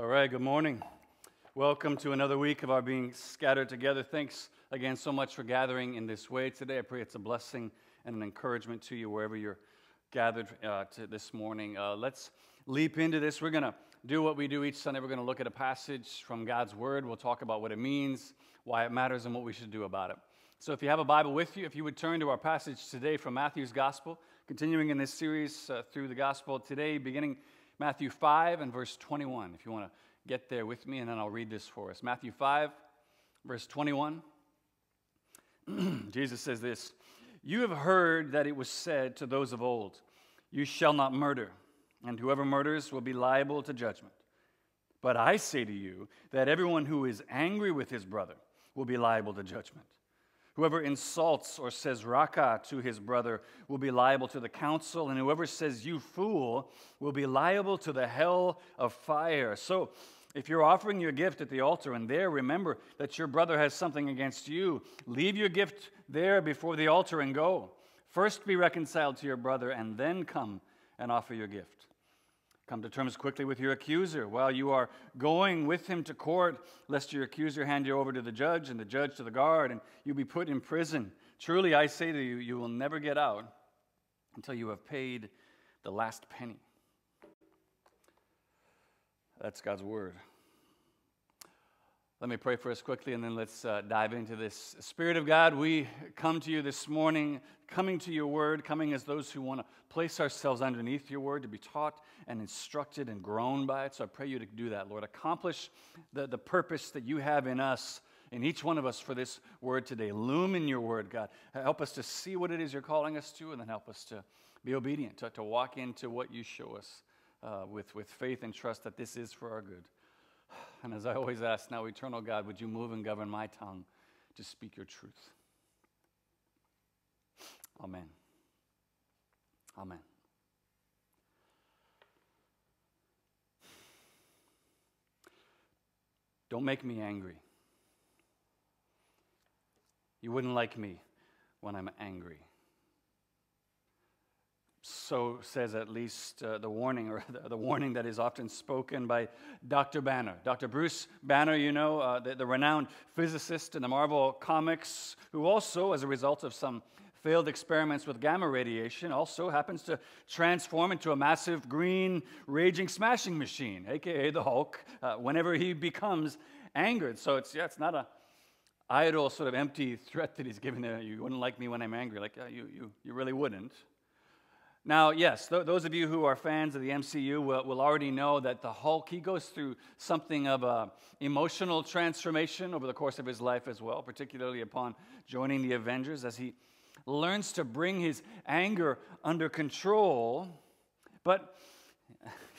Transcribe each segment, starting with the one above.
All right, good morning. Welcome to another week of our being scattered together. Thanks again so much for gathering in this way today. I pray it's a blessing and an encouragement to you wherever you're gathered uh, this morning. Uh, let's leap into this. We're going to do what we do each Sunday. We're going to look at a passage from God's Word. We'll talk about what it means, why it matters, and what we should do about it. So if you have a Bible with you, if you would turn to our passage today from Matthew's Gospel, continuing in this series uh, through the Gospel today, beginning Matthew 5 and verse 21, if you want to get there with me, and then I'll read this for us. Matthew 5, verse 21. Jesus says this You have heard that it was said to those of old, You shall not murder, and whoever murders will be liable to judgment. But I say to you that everyone who is angry with his brother will be liable to judgment. Whoever insults or says raka to his brother will be liable to the council, and whoever says you fool will be liable to the hell of fire. So, if you're offering your gift at the altar and there remember that your brother has something against you, leave your gift there before the altar and go. First be reconciled to your brother, and then come and offer your gift. Come to terms quickly with your accuser while you are going with him to court, lest your accuser hand you over to the judge and the judge to the guard, and you be put in prison. Truly, I say to you, you will never get out until you have paid the last penny. That's God's word. Let me pray for us quickly and then let's uh, dive into this. Spirit of God, we come to you this morning, coming to your word, coming as those who want to place ourselves underneath your word to be taught and instructed and grown by it. So I pray you to do that, Lord. Accomplish the, the purpose that you have in us, in each one of us for this word today. Illumine your word, God. Help us to see what it is you're calling us to and then help us to be obedient, to, to walk into what you show us uh, with, with faith and trust that this is for our good. And as I always ask now, eternal God, would you move and govern my tongue to speak your truth? Amen. Amen. Don't make me angry. You wouldn't like me when I'm angry so says at least uh, the warning, or the, warning that is often spoken by Dr. Banner. Dr. Bruce Banner, you know, uh, the, the, renowned physicist in the Marvel Comics, who also, as a result of some failed experiments with gamma radiation, also happens to transform into a massive green raging smashing machine, aka the Hulk, uh, whenever he becomes angered. So it's, yeah, it's not a idle, sort of empty threat that he's giving there. You wouldn't like me when I'm angry. Like, you, you, you really wouldn't. Now, yes, th- those of you who are fans of the MCU will, will, already know that the Hulk, he goes through something of an emotional transformation over the course of his life as well, particularly upon joining the Avengers as he learns to bring his anger under control. But,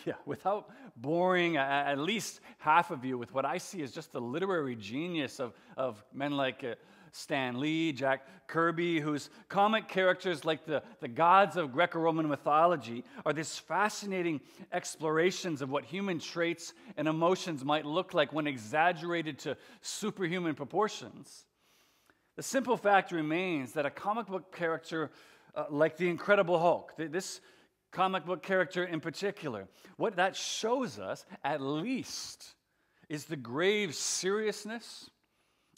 yeah, without boring at least half of you with what I see as just the literary genius of, of men like. Uh, Stan Lee, Jack Kirby, whose comic characters, like the, the gods of Greco Roman mythology, are these fascinating explorations of what human traits and emotions might look like when exaggerated to superhuman proportions. The simple fact remains that a comic book character uh, like the Incredible Hulk, this comic book character in particular, what that shows us, at least, is the grave seriousness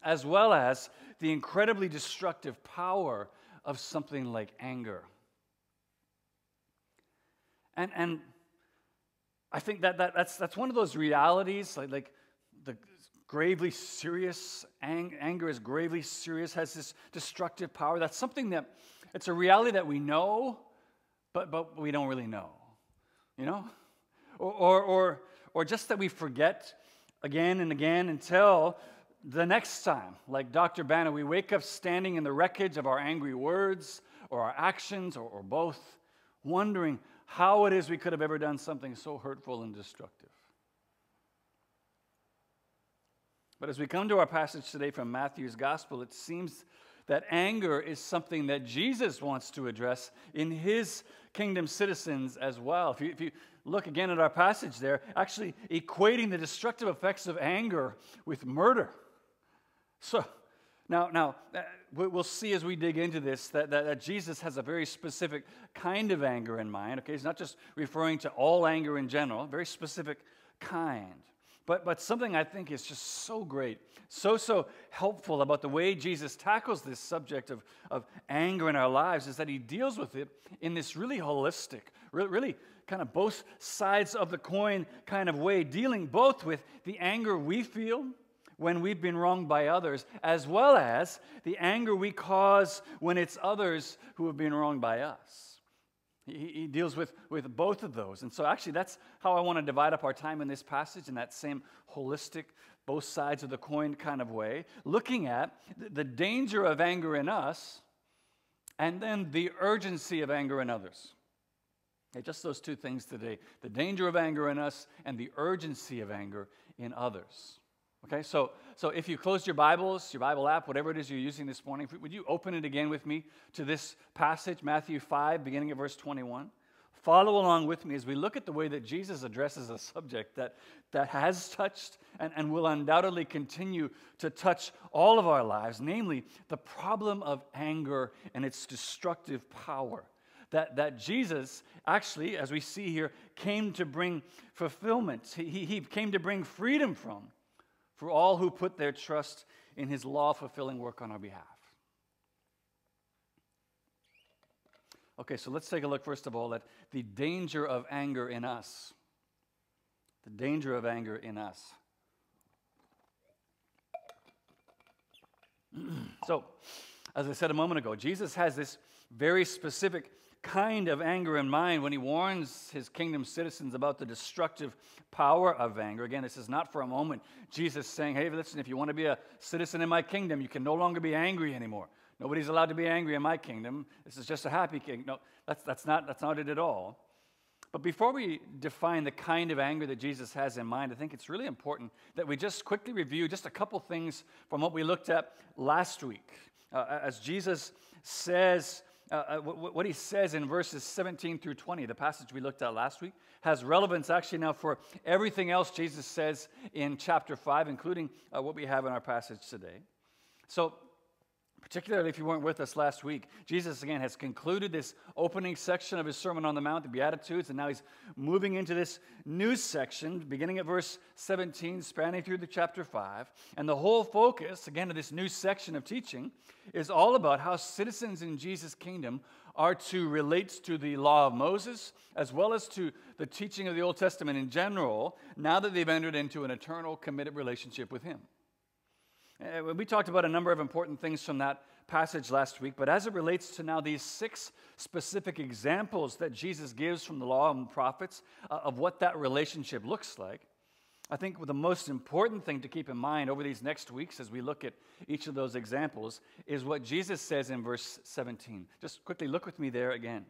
as well as the incredibly destructive power of something like anger. And, and I think that, that that's, that's one of those realities, like, like the gravely serious, ang- anger is gravely serious, has this destructive power. That's something that, it's a reality that we know, but, but we don't really know, you know? Or, or, or, or just that we forget again and again until the next time, like Dr. Banner, we wake up standing in the wreckage of our angry words or our actions or, or both, wondering how it is we could have ever done something so hurtful and destructive. But as we come to our passage today from Matthew's gospel, it seems that anger is something that Jesus wants to address in his kingdom citizens as well. If you, if you look again at our passage there, actually equating the destructive effects of anger with murder. So, now, now uh, we'll see as we dig into this that, that, that, Jesus has a very specific kind of anger in mind. Okay, he's not just referring to all anger in general, very specific kind. But, but something I think is just so great, so, so helpful about the way Jesus tackles this subject of, of anger in our lives is that he deals with it in this really holistic, really, really kind of both sides of the coin kind of way, dealing both with the anger we feel when we've been wronged by others, as well as the anger we cause when it's others who have been wronged by us. He, he, deals with, with both of those. And so, actually, that's how I want to divide up our time in this passage in that same holistic, both sides of the coin kind of way, looking at the danger of anger in us and then the urgency of anger in others. Just those two things today the danger of anger in us and the urgency of anger in others. Okay, so, so if you closed your Bibles, your Bible app, whatever it is you're using this morning, would you open it again with me to this passage, Matthew 5, beginning of verse 21? Follow along with me as we look at the way that Jesus addresses a subject that, that has touched and, and will undoubtedly continue to touch all of our lives, namely the problem of anger and its destructive power. That, that Jesus actually, as we see here, came to bring fulfillment. He, he came to bring freedom from for all who put their trust in his law fulfilling work on our behalf. Okay, so let's take a look first of all at the danger of anger in us. The danger of anger in us. so, as I said a moment ago, Jesus has this very specific kind of anger in mind when he warns his kingdom citizens about the destructive power of anger. Again, this is not for a moment Jesus saying, hey, listen, if you want to be a citizen in my kingdom, you can no longer be angry anymore. Nobody's allowed to be angry in my kingdom. This is just a happy kingdom. No, that's, that's, not, that's not it at all. But before we define the kind of anger that Jesus has in mind, I think it's really important that we just quickly review just a couple things from what we looked at last week. Uh, as Jesus says, uh, uh what he says in verses 17 through 20, the passage we looked at last week, has relevance actually now for everything else Jesus says in chapter 5, including uh, what we have in our passage today. So, particularly if you weren't with us last week, Jesus again has concluded this opening section of his Sermon on the Mount, the Beatitudes, and now he's moving into this new section, beginning at verse 17, spanning through the chapter 5. And the whole focus, again, of this new section of teaching is all about how citizens in Jesus' kingdom are to relate to the law of Moses as well as to the teaching of the Old Testament in general now that they've entered into an eternal committed relationship with Him. Uh, we talked about a number of important things from that passage last week, but as it relates to now these six specific examples that Jesus gives from the law and the prophets uh, of what that relationship looks like, I think the most important thing to keep in mind over these next weeks as we look at each of those examples is what Jesus says in verse 17. Just quickly look with me there again.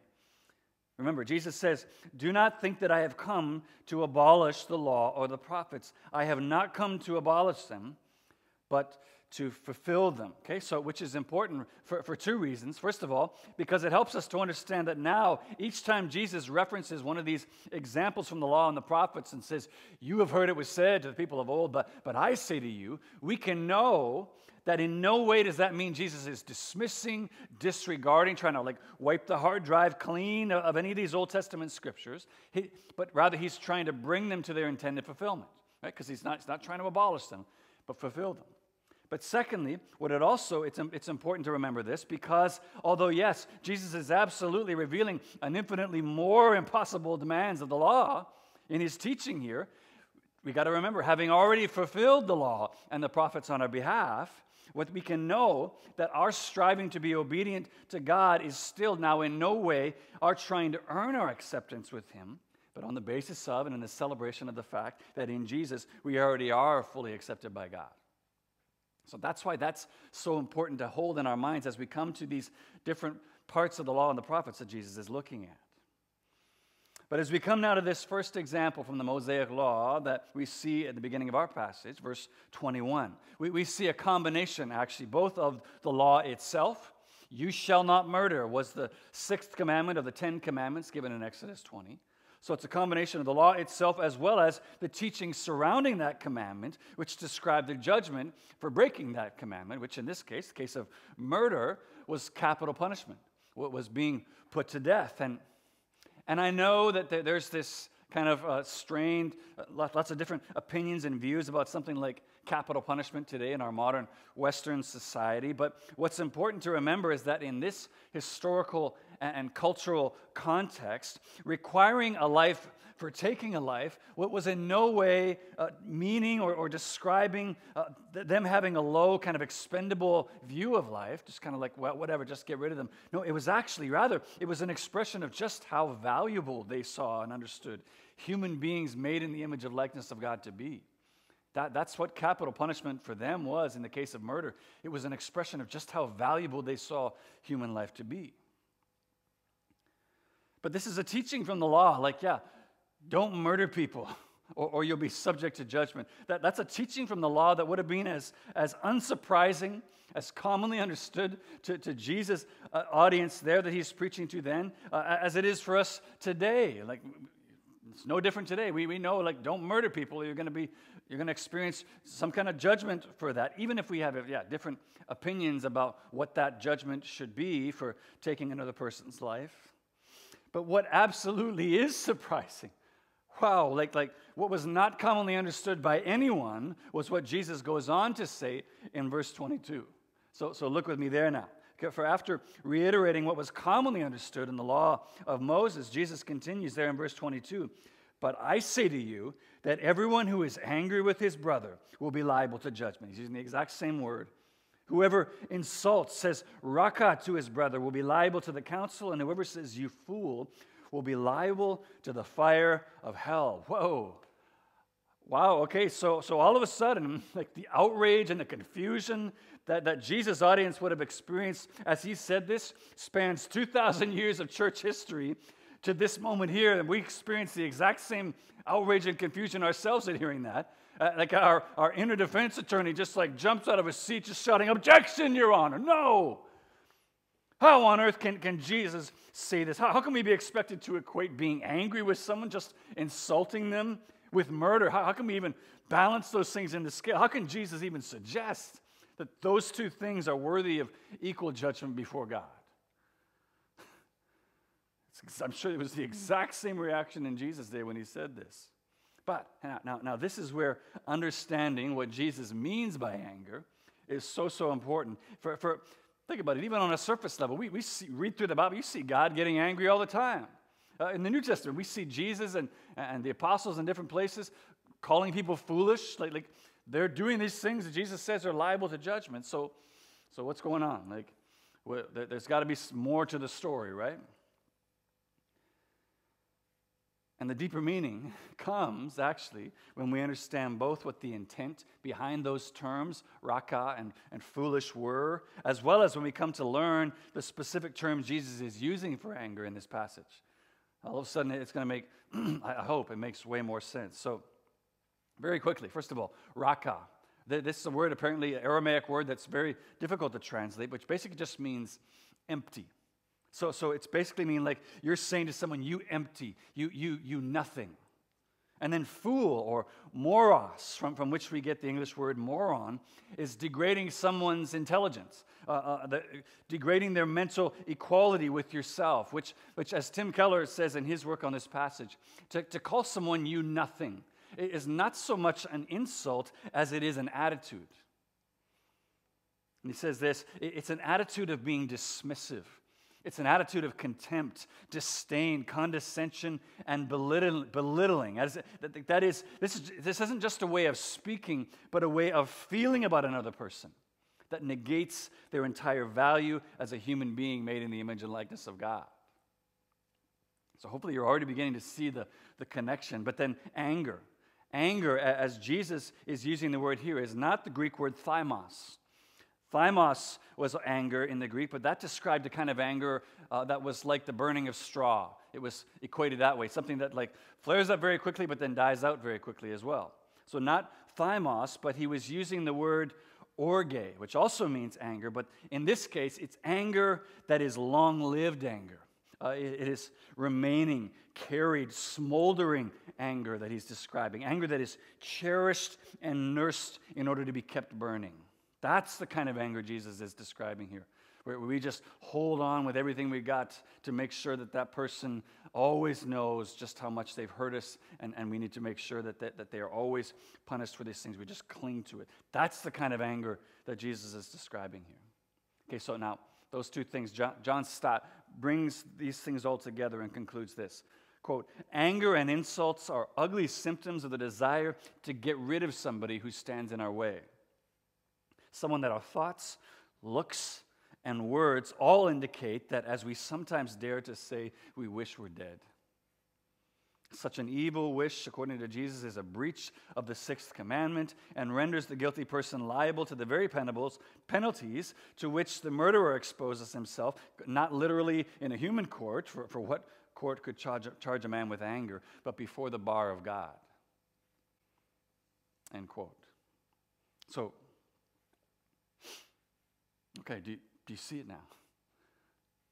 Remember, Jesus says, Do not think that I have come to abolish the law or the prophets. I have not come to abolish them, but to fulfill them. Okay, so which is important for, for two reasons. First of all, because it helps us to understand that now, each time Jesus references one of these examples from the law and the prophets and says, You have heard it was said to the people of old, but, but I say to you, we can know that in no way does that mean Jesus is dismissing, disregarding, trying to like wipe the hard drive clean of any of these Old Testament scriptures, he, but rather he's trying to bring them to their intended fulfillment, right? Because he's not, he's not trying to abolish them, but fulfill them. But secondly, what it also, it's, it's important to remember this because although, yes, Jesus is absolutely revealing an infinitely more impossible demands of the law in his teaching here, we got to remember, having already fulfilled the law and the prophets on our behalf, what we can know that our striving to be obedient to God is still now in no way our trying to earn our acceptance with Him, but on the basis of and in the celebration of the fact that in Jesus we already are fully accepted by God. So that's why that's so important to hold in our minds as we come to these different parts of the law and the prophets that Jesus is looking at. But as we come now to this first example from the Mosaic Law that we see at the beginning of our passage, verse 21, we, we see a combination actually, both of the law itself. You shall not murder was the sixth commandment of the Ten Commandments given in Exodus 20. So it's a combination of the law itself as well as the teachings surrounding that commandment, which describe the judgment for breaking that commandment, which in this case, the case of murder, was capital punishment, what was being put to death. And, and I know that there's this kind of uh, strained, uh, lots of different opinions and views about something like capital punishment today in our modern Western society. But what's important to remember is that in this historical and, and cultural context, requiring a life for taking a life, what was in no way uh, meaning or, or describing uh, th- them having a low, kind of expendable view of life, just kind of like, well, whatever, just get rid of them. No, it was actually, rather, it was an expression of just how valuable they saw and understood human beings made in the image of likeness of God to be. That, that's what capital punishment for them was in the case of murder. It was an expression of just how valuable they saw human life to be. But this is a teaching from the law like, yeah, don't murder people. Or, or, you'll be subject to judgment. That, that's a teaching from the law that would have been as, as unsurprising, as commonly understood to, to Jesus' uh, audience there that he's preaching to then, uh, as it is for us today. Like, it's no different today. We, we know, like, don't murder people. You're going to be, you're going to experience some kind of judgment for that, even if we have, yeah, different opinions about what that judgment should be for taking another person's life. But what absolutely is surprising, wow, like, like what was not commonly understood by anyone was what Jesus goes on to say in verse 22. So, so look with me there now. For after reiterating what was commonly understood in the law of Moses, Jesus continues there in verse 22 But I say to you that everyone who is angry with his brother will be liable to judgment. He's using the exact same word. Whoever insults, says raka to his brother, will be liable to the council, and whoever says you fool will be liable to the fire of hell. Whoa. Wow, okay, so, so all of a sudden, like the outrage and the confusion that, that Jesus' audience would have experienced as he said this spans 2,000 years of church history to this moment here. And we experience the exact same outrage and confusion ourselves at hearing that. Uh, like our, our inner defense attorney just like jumps out of his seat, just shouting, Objection, Your Honor, no! How on earth can, can Jesus say this? How, how can we be expected to equate being angry with someone, just insulting them, with murder? How, how can we even balance those things in the scale? How can Jesus even suggest that those two things are worthy of equal judgment before God? I'm sure it was the exact same reaction in Jesus' day when he said this. But now, now, now, this is where understanding what Jesus means by anger is so, so important. For, for think about it, even on a surface level, we, we see, read through the Bible, you see God getting angry all the time. Uh, in the New Testament, we see Jesus and, and the apostles in different places calling people foolish. Like, like they're doing these things that Jesus says are liable to judgment. So, so what's going on? Like, well, there's got to be more to the story, right? And the deeper meaning comes actually when we understand both what the intent behind those terms, raka and, and foolish, were, as well as when we come to learn the specific terms Jesus is using for anger in this passage. All of a sudden, it's going to make, I hope, it makes way more sense. So, very quickly, first of all, raka. This is a word, apparently, an Aramaic word that's very difficult to translate, which basically just means empty. So, so it's basically mean like you're saying to someone, you empty, you, you, you nothing. And then fool or moros, from, from which we get the English word moron, is degrading someone's intelligence, uh, uh, the, degrading their mental equality with yourself, which, which, as Tim Keller says in his work on this passage, to, to call someone you nothing is not so much an insult as it is an attitude. And he says this it's an attitude of being dismissive it's an attitude of contempt, disdain, condescension, and belittling. That is, this, is, this isn't just a way of speaking, but a way of feeling about another person that negates their entire value as a human being made in the image and likeness of God. So hopefully you're already beginning to see the, the connection. But then anger. Anger, as Jesus is using the word here, is not the Greek word thymos. Thymos was anger in the Greek, but that described a kind of anger uh, that was like the burning of straw. It was equated that way, something that like flares up very quickly but then dies out very quickly as well. So not thymos, but he was using the word orge, which also means anger, but in this case, it's anger that is long lived anger. Uh, it, it is remaining, carried, smoldering anger that he's describing, anger that is cherished and nursed in order to be kept burning. That's the kind of anger Jesus is describing here. where we just hold on with everything we got to make sure that that person always knows just how much they've hurt us, and, and we need to make sure that, that, that they are always punished for these things. We just cling to it. That's the kind of anger that Jesus is describing here. Okay, so now those two things, John, John Stott brings these things all together and concludes this. Quote, anger and insults are ugly symptoms of the desire to get rid of somebody who stands in our way. Someone that our thoughts, looks, and words all indicate that as we sometimes dare to say, we wish we're dead. Such an evil wish, according to Jesus, is a breach of the sixth commandment and renders the guilty person liable to the very penalties to which the murderer exposes himself, not literally in a human court, for, for what court could charge, charge a man with anger, but before the bar of God. End quote. So, okay, do, do you see it now?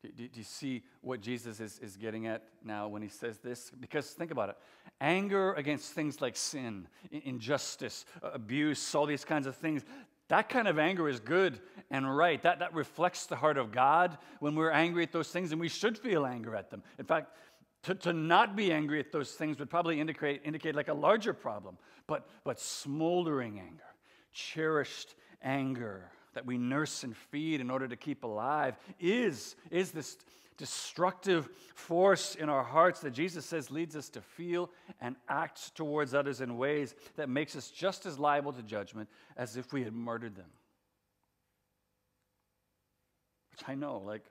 Do, do, do, you see what Jesus is, is getting at now when he says this? Because think about it anger against things like sin, injustice, uh, abuse, all these kinds of things. That kind of anger is good and right. That, that reflects the heart of God when we're angry at those things, and we should feel anger at them. In fact, to, to not be angry at those things would probably indicate, indicate like a larger problem. But, but smoldering anger, cherished anger, that we nurse and feed in order to keep alive is, is this destructive force in our hearts that Jesus says leads us to feel and act towards others in ways that makes us just as liable to judgment as if we had murdered them. Which I know, like,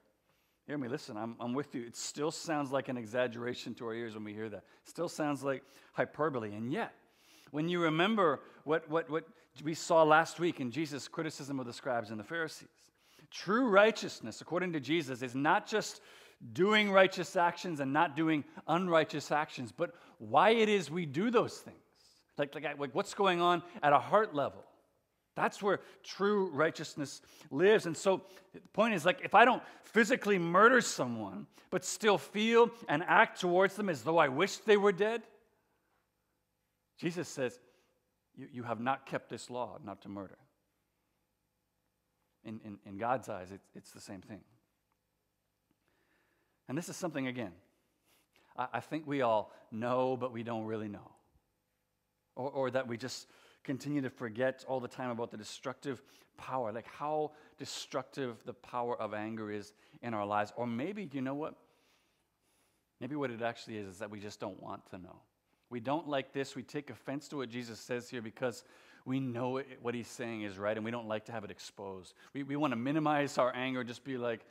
hear me, listen, I'm, I'm with you. It still sounds like an exaggeration to our ears when we hear that. It still sounds like hyperbole. And yet, when you remember what, what, what we saw last week in Jesus' criticism of the scribes and the Pharisees. True righteousness, according to Jesus, is not just doing righteous actions and not doing unrighteous actions, but why it is we do those things. Like, like, like what's going on at a heart level. That's where true righteousness lives. And so the point is like if I don't physically murder someone, but still feel and act towards them as though I wish they were dead, Jesus says, you, you have not kept this law not to murder. In, in, in God's eyes, it's, it's the same thing. And this is something, again, I, I think we all know, but we don't really know. Or, or that we just continue to forget all the time about the destructive power, like how destructive the power of anger is in our lives. Or maybe, you know what? Maybe what it actually is is that we just don't want to know. We don't like this. We take offense to what Jesus says here because we know it, what he's saying is right and we don't like to have it exposed. We, we want to minimize our anger, just be like,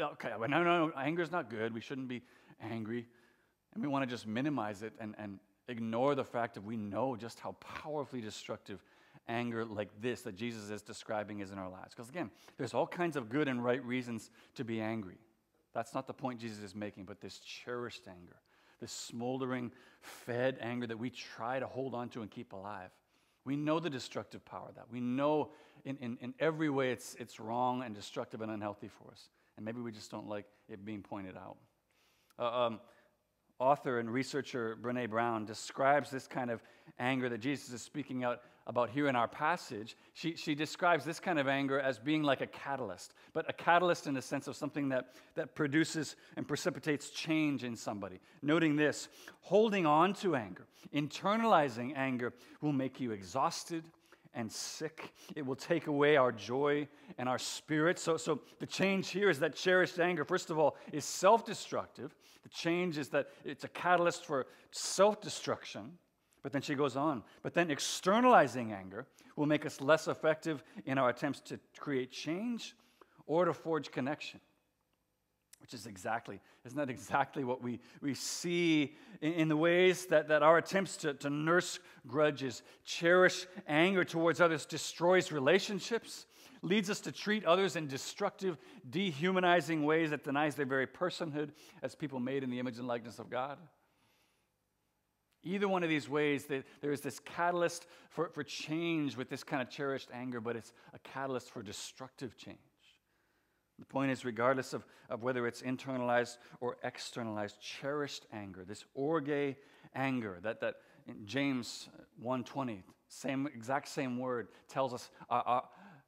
okay, no, no, no, anger is not good. We shouldn't be angry. And we want to just minimize it and, and ignore the fact that we know just how powerfully destructive anger like this that Jesus is describing is in our lives. Because again, there's all kinds of good and right reasons to be angry. That's not the point Jesus is making, but this cherished anger this smoldering, fed anger that we try to hold on to and keep alive. We know the destructive power of that. We know in, in, in every way it's, it's wrong and destructive and unhealthy for us. And maybe we just don't like it being pointed out. Uh, um, author and researcher Brene Brown describes this kind of anger that Jesus is speaking out about here in our passage, she, she describes this kind of anger as being like a catalyst, but a catalyst in the sense of something that, that produces and precipitates change in somebody. Noting this, holding on to anger, internalizing anger will make you exhausted and sick. It will take away our joy and our spirit. So, so the change here is that cherished anger, first of all, is self destructive. The change is that it's a catalyst for self destruction. But then she goes on. But then externalizing anger will make us less effective in our attempts to create change or to forge connection. Which is exactly, isn't that exactly what we, we see in, in the ways that, that our attempts to, to nurse grudges, cherish anger towards others, destroys relationships, leads us to treat others in destructive, dehumanizing ways that denies their very personhood as people made in the image and likeness of God? Either one of these ways, there is this catalyst for, for change with this kind of cherished anger, but it's a catalyst for destructive change. The point is, regardless of, of whether it's internalized or externalized, cherished anger, this orge anger, that, that James 1.20, same, exact same word, tells us our,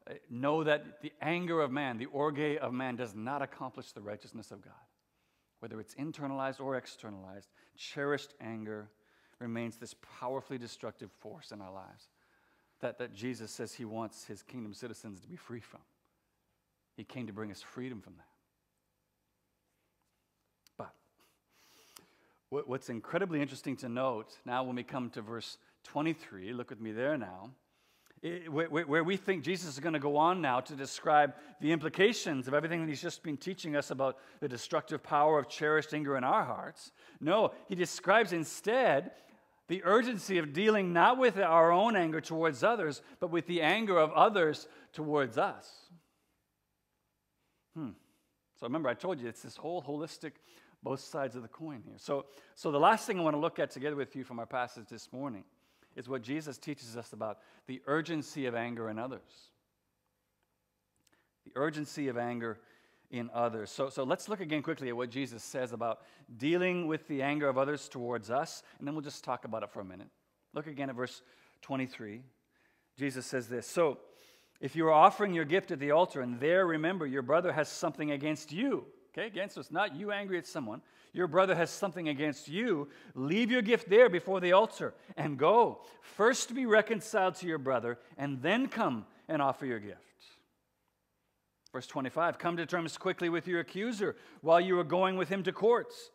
uh, know that the anger of man, the orge of man, does not accomplish the righteousness of God. Whether it's internalized or externalized, cherished anger remains this powerfully destructive force in our lives that, that Jesus says he wants his kingdom citizens to be free from. He came to bring us freedom from that. But what's incredibly interesting to note now when we come to verse 23, look with me there now, where, we think Jesus is going to go on now to describe the implications of everything that he's just been teaching us about the destructive power of cherished anger in our hearts. No, he describes instead the urgency of dealing not with our own anger towards others, but with the anger of others towards us. Hmm. So remember, I told you it's this whole holistic, both sides of the coin here. So, so the last thing I want to look at together with you from our passage this morning is what Jesus teaches us about the urgency of anger in others. The urgency of anger in others. So, so let's look again quickly at what Jesus says about dealing with the anger of others towards us, and then we'll just talk about it for a minute. Look again at verse 23. Jesus says this So, if you are offering your gift at the altar, and there remember your brother has something against you, okay, again, so it's not you angry at someone, your brother has something against you, leave your gift there before the altar and go. First be reconciled to your brother, and then come and offer your gift. Verse 25 Come to terms quickly with your accuser while you are going with him to courts,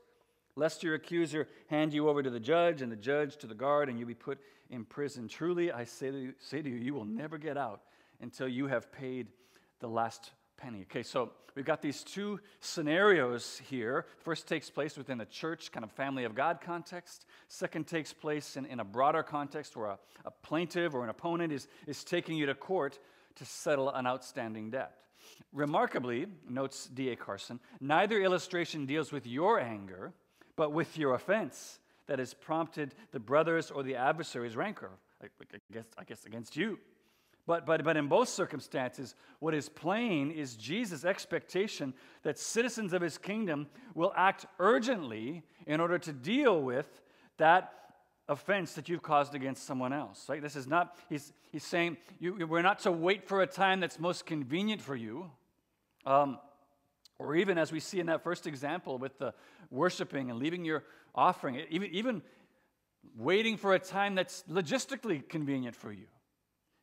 lest your accuser hand you over to the judge, and the judge to the guard, and you be put in prison. Truly, I say to you, say to you, you will never get out until you have paid the last penny. Okay, so we've got these two scenarios here. First takes place within a church, kind of family of God context. Second takes place in, in a broader context where a, a plaintiff or an opponent is, is taking you to court to settle an outstanding debt. Remarkably, notes D.A. Carson, neither illustration deals with your anger, but with your offense that has prompted the brother's or the adversary's rancor, I guess, I guess against you. But, but, but in both circumstances, what is plain is Jesus' expectation that citizens of his kingdom will act urgently in order to deal with that offense that you've caused against someone else. Right? This is not, he's, he's saying you, we're not to wait for a time that's most convenient for you. Um, or even as we see in that first example with the worshiping and leaving your offering, even, even waiting for a time that's logistically convenient for you.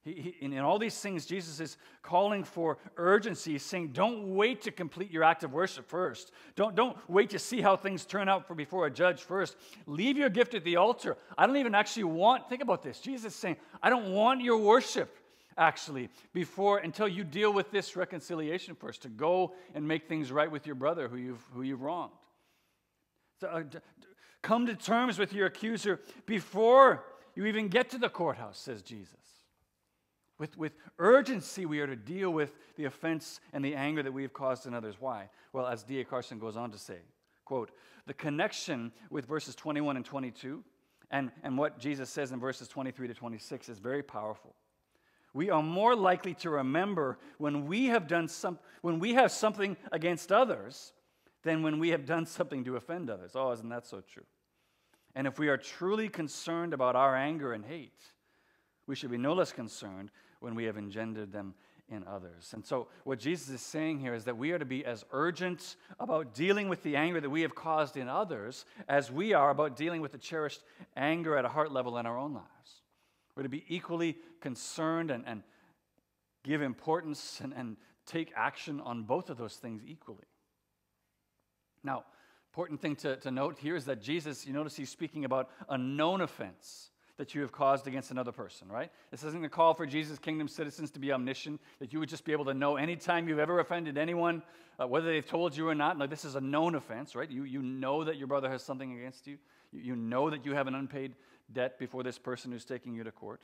He, he, in all these things, Jesus is calling for urgency. He's saying, don't wait to complete your act of worship first. Don't, don't wait to see how things turn out for before a judge first. Leave your gift at the altar. I don't even actually want, think about this. Jesus is saying, I don't want your worship actually before until you deal with this reconciliation first, to go and make things right with your brother who you've, who you've wronged. So, uh, d- come to terms with your accuser before you even get to the courthouse, says Jesus. With, with urgency, we are to deal with the offense and the anger that we have caused in others. Why? Well, as D.A. Carson goes on to say, quote, the connection with verses 21 and 22 and, and what Jesus says in verses 23 to 26 is very powerful. We are more likely to remember when we have done some, when we have something against others than when we have done something to offend others. Oh, isn't that so true? And if we are truly concerned about our anger and hate, we should be no less concerned when we have engendered them in others. And so, what Jesus is saying here is that we are to be as urgent about dealing with the anger that we have caused in others as we are about dealing with the cherished anger at a heart level in our own lives. We're to be equally concerned and, and give importance and, and take action on both of those things equally. Now, important thing to, to note here is that Jesus, you notice he's speaking about a known offense that you have caused against another person, right? This isn't a call for Jesus' kingdom citizens to be omniscient, that you would just be able to know anytime you've ever offended anyone, uh, whether they've told you or not. This is a known offense, right? You, you know that your brother has something against you. you. You know that you have an unpaid debt before this person who's taking you to court.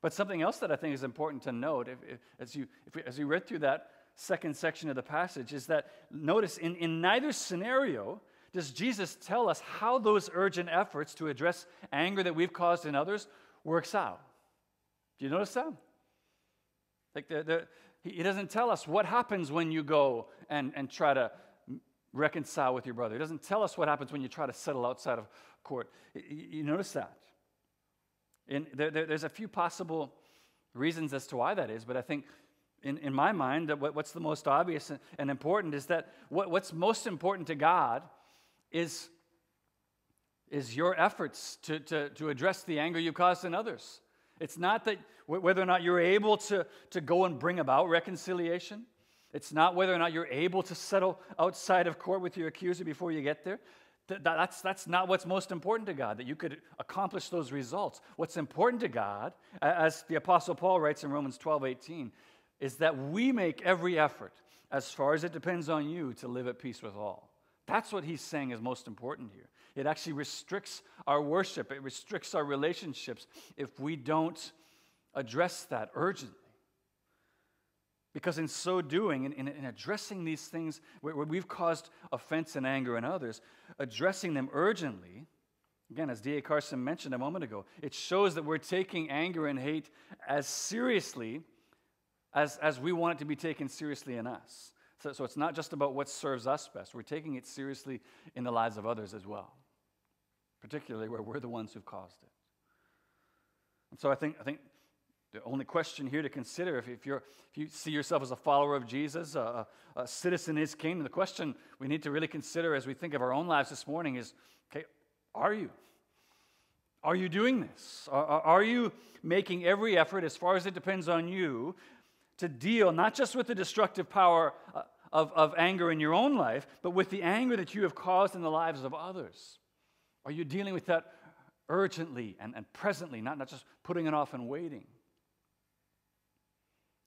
But something else that I think is important to note, if, if, as, you, if, as you read through that second section of the passage, is that notice in, in neither scenario does Jesus tell us how those urgent efforts to address anger that we've caused in others works out? Do you notice that? Like the, the, he doesn't tell us what happens when you go and, and try to reconcile with your brother. He doesn't tell us what happens when you try to settle outside of court. You notice that? In, there, there's a few possible reasons as to why that is, but I think in, in my mind, what, what's the most obvious and important is that what, what's most important to God is, is your efforts to, to, to address the anger you caused in others. It's not that whether or not you're able to, to go and bring about reconciliation. It's not whether or not you're able to settle outside of court with your accuser before you get there. That's, that's not what's most important to God, that you could accomplish those results. What's important to God, as the Apostle Paul writes in Romans 12 18, is that we make every effort, as far as it depends on you, to live at peace with all. That's what he's saying is most important here. It actually restricts our worship, it restricts our relationships if we don't address that urgently. Because in so doing, in, in, in, addressing these things where, where we've caused offense and anger in others, addressing them urgently, again, as D.A. Carson mentioned a moment ago, it shows that we're taking anger and hate as seriously as, as we want it to be taken seriously in us. So, so it's not just about what serves us best, we're taking it seriously in the lives of others as well, particularly where we're the ones who've caused it. And so I think, I think the only question here to consider, if, if, you're, if you see yourself as a follower of Jesus, a, a citizen his kingdom, the question we need to really consider as we think of our own lives this morning is okay, are you? Are you doing this? Are, are you making every effort, as far as it depends on you, to deal not just with the destructive power uh, of, of anger in your own life, but with the anger that you have caused in the lives of others? Are you dealing with that urgently and, and presently, not, not just putting it off and waiting?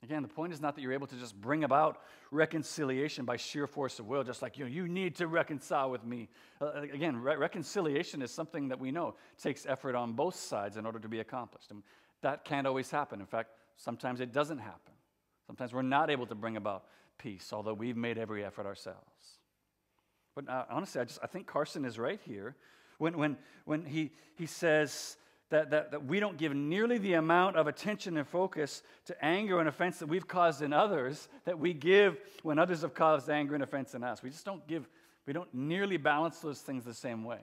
Again, the point is not that you're able to just bring about reconciliation by sheer force of will, just like you know, you need to reconcile with me. Uh, again, re- reconciliation is something that we know takes effort on both sides in order to be accomplished. And that can't always happen. In fact, sometimes it doesn't happen. Sometimes we're not able to bring about peace, although we've made every effort ourselves. But uh, honestly, I just I think Carson is right here when, when, when he, he says that, that, that we don't give nearly the amount of attention and focus to anger and offense that we've caused in others that we give when others have caused anger and offense in us. We just don't give, we don't nearly balance those things the same way.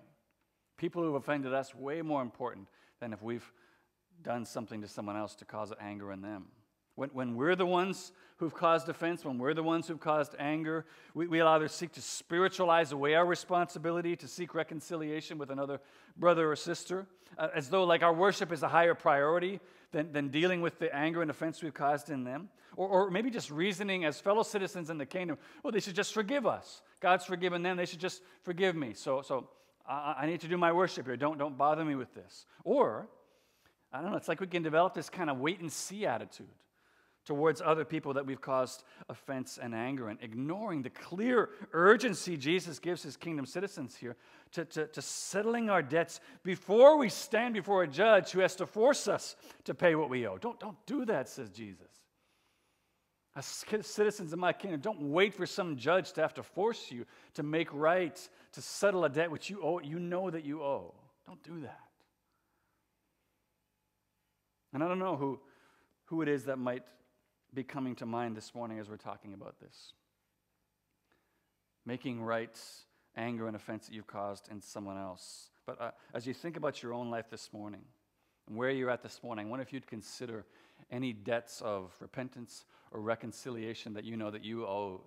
People who have offended us way more important than if we've done something to someone else to cause anger in them. When, when we're the ones who've caused offense, when we're the ones who've caused anger, we, we'll either seek to spiritualize away our responsibility to seek reconciliation with another brother or sister, uh, as though like our worship is a higher priority than, than dealing with the anger and offense we've caused in them. Or, or maybe just reasoning as fellow citizens in the kingdom, well, they should just forgive us. God's forgiven them, they should just forgive me. So, so I, I need to do my worship here. Don't, don't bother me with this. Or, I don't know, it's like we can develop this kind of wait and see attitude towards other people that we've caused offense and anger and ignoring the clear urgency Jesus gives his kingdom citizens here to, to, to, settling our debts before we stand before a judge who has to force us to pay what we owe. Don't, don't do that, says Jesus. As citizens of my kingdom, don't wait for some judge to have to force you to make right, to settle a debt which you owe, you know that you owe. Don't do that. And I don't know who, who it is that might be coming to mind this morning as we're talking about this. Making right anger and offense that you've caused in someone else. But uh, as you think about your own life this morning and where you're at this morning, I wonder if you'd consider any debts of repentance or reconciliation that you know that you owe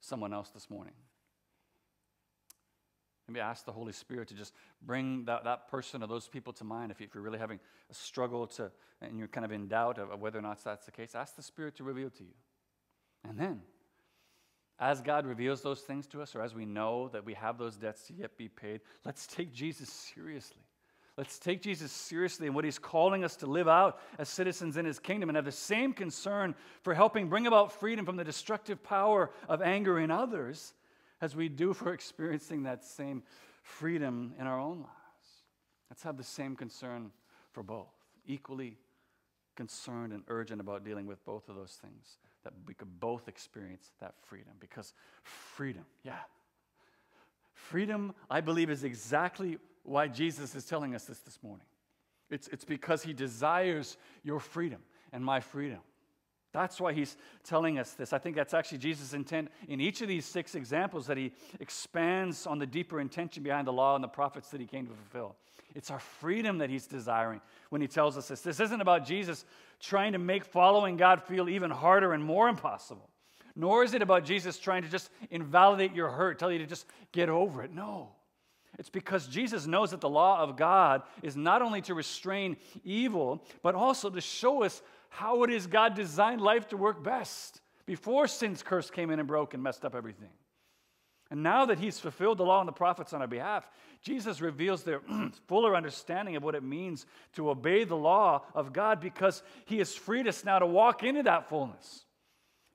someone else this morning. Maybe ask the Holy Spirit to just bring that, that person or those people to mind. If, you're really having a struggle to, and you're kind of in doubt of, of whether or not that's the case, ask the Spirit to reveal to you. And then, as God reveals those things to us, or as we know that we have those debts to yet be paid, let's take Jesus seriously. Let's take Jesus seriously and what he's calling us to live out as citizens in his kingdom and have the same concern for helping bring about freedom from the destructive power of anger in others as we do for experiencing that same freedom in our own lives. Let's have the same concern for both, equally concerned and urgent about dealing with both of those things, that we could both experience that freedom. Because freedom, yeah, freedom, I believe, is exactly why Jesus is telling us this this morning. It's, it's because he desires your freedom and my freedom. That's why he's telling us this. I think that's actually Jesus' intent in each of these six examples that he expands on the deeper intention behind the law and the prophets that he came to fulfill. It's our freedom that he's desiring when he tells us this. This isn't about Jesus trying to make following God feel even harder and more impossible. Nor is it about Jesus trying to just invalidate your hurt, tell you to just get over it. No. It's because Jesus knows that the law of God is not only to restrain evil, but also to show us how it is God designed life to work best before sin's curse came in and broke and messed up everything. And now that he's fulfilled the law and the prophets on our behalf, Jesus reveals their fuller understanding of what it means to obey the law of God because he has freed us now to walk into that fullness,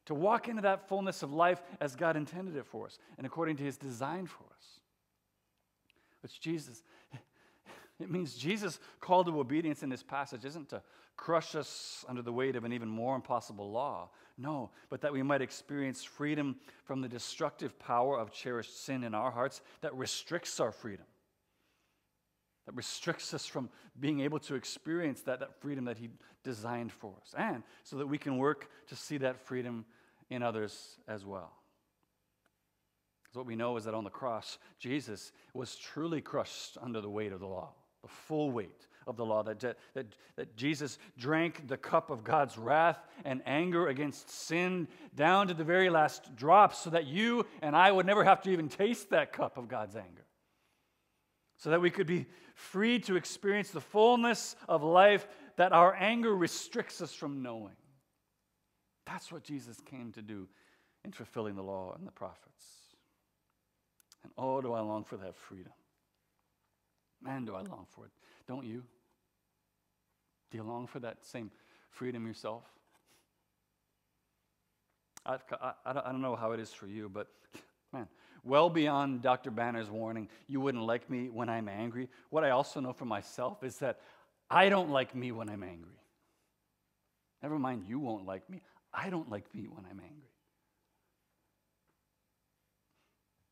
to walk into that fullness of life as God intended it for us and according to his design for us. Which Jesus, it means Jesus' call to obedience in this passage isn't to crush us under the weight of an even more impossible law. No, but that we might experience freedom from the destructive power of cherished sin in our hearts that restricts our freedom, that restricts us from being able to experience that, that freedom that He designed for us, and so that we can work to see that freedom in others as well. Because what we know is that on the cross, Jesus was truly crushed under the weight of the law, the full weight of the law, that, that, that Jesus drank the cup of God's wrath and anger against sin down to the very last drop so that you and I would never have to even taste that cup of God's anger. So that we could be free to experience the fullness of life that our anger restricts us from knowing. That's what Jesus came to do in fulfilling the law and the prophets. And oh, do I long for that freedom. Man, do I long for it. Don't you? Do you long for that same freedom yourself? I, I, I don't know how it is for you, but man, well beyond Dr. Banner's warning, you wouldn't like me when I'm angry. What I also know for myself is that I don't like me when I'm angry. Never mind, you won't like me. I don't like me when I'm angry.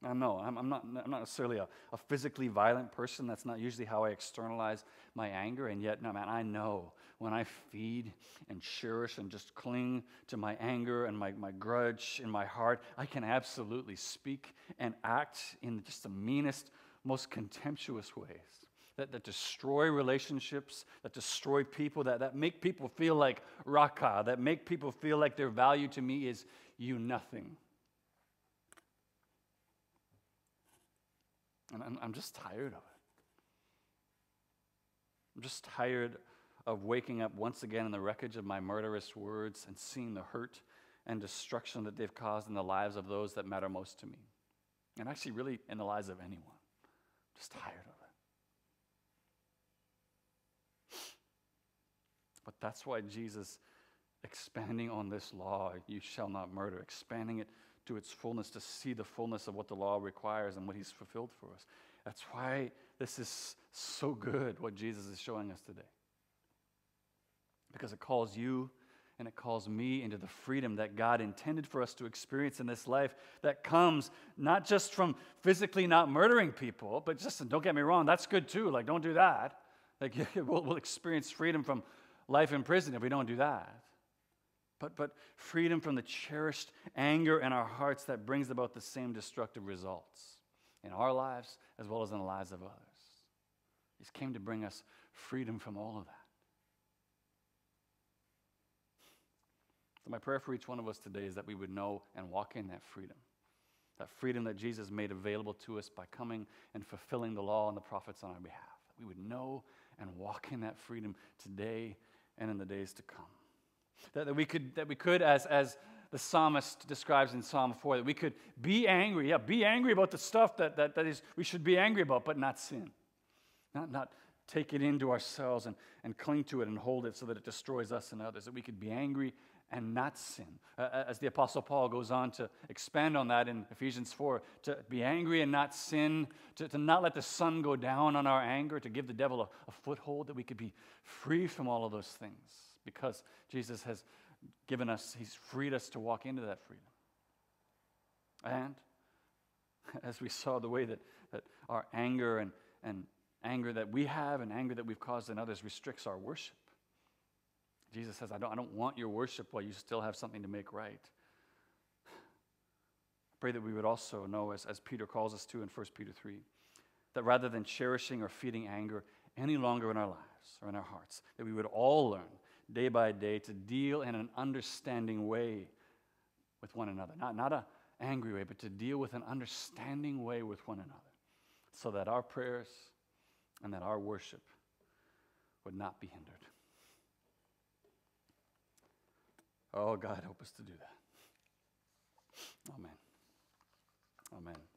I know I'm, I'm, not, I'm not necessarily a, a, physically violent person. That's not usually how I externalize my anger. And yet, no, man, I know when I feed and cherish and just cling to my anger and my, my grudge in my heart, I can absolutely speak and act in just the meanest, most contemptuous ways that, that destroy relationships, that destroy people, that, that make people feel like raka, that make people feel like their value to me is you nothing. And I'm, I'm just tired of it. I'm just tired of waking up once again in the wreckage of my murderous words and seeing the hurt and destruction that they've caused in the lives of those that matter most to me. And actually, really, in the lives of anyone. I'm just tired of it. But that's why Jesus, expanding on this law, you shall not murder, expanding it to its fullness, to see the fullness of what the law requires and what He's fulfilled for us. That's why this is so good, what Jesus is showing us today. Because it calls you and it calls me into the freedom that God intended for us to experience in this life that comes not just from physically not murdering people, but just, don't get me wrong, that's good too. Like, don't do that. Like, we'll, we'll experience freedom from life in prison if we don't do that but, but freedom from the cherished anger in our hearts that brings about the same destructive results in our lives as well as in the lives of others. He came to bring us freedom from all of that. So, my prayer for each one of us today is that we would know and walk in that freedom. That freedom that Jesus made available to us by coming and fulfilling the law and the prophets on our behalf. That we would know and walk in that freedom today and in the days to come. That, that, we could, that we could as, as the psalmist describes in Psalm 4, that we could be angry. Yeah, be angry about the stuff that, that, that is we should be angry about, but not sin. Not, not take it into ourselves and, and cling to it and hold it so that it destroys us and others. That we could be angry and not sin. Uh, as the Apostle Paul goes on to expand on that in Ephesians 4, to be angry and not sin, to, to not let the sun go down on our anger, to give the devil a, a foothold, that we could be free from all of those things because Jesus has given us, He's freed us to walk into that freedom. And as we saw the way that, that our anger and, and anger that we have and anger that we've caused in others restricts our worship. Jesus says, I don't, I don't want your worship while you still have something to make right. I pray that we would also know, as, as Peter calls us to in 1 Peter 3, that rather than cherishing or feeding anger any longer in our lives or in our hearts, that we would all learn day by day to deal in an understanding way with one another. Not, not an angry way, but to deal with an understanding way with one another so that our prayers and that our worship would not be hindered. Oh, God, help us to do that. Amen. Amen.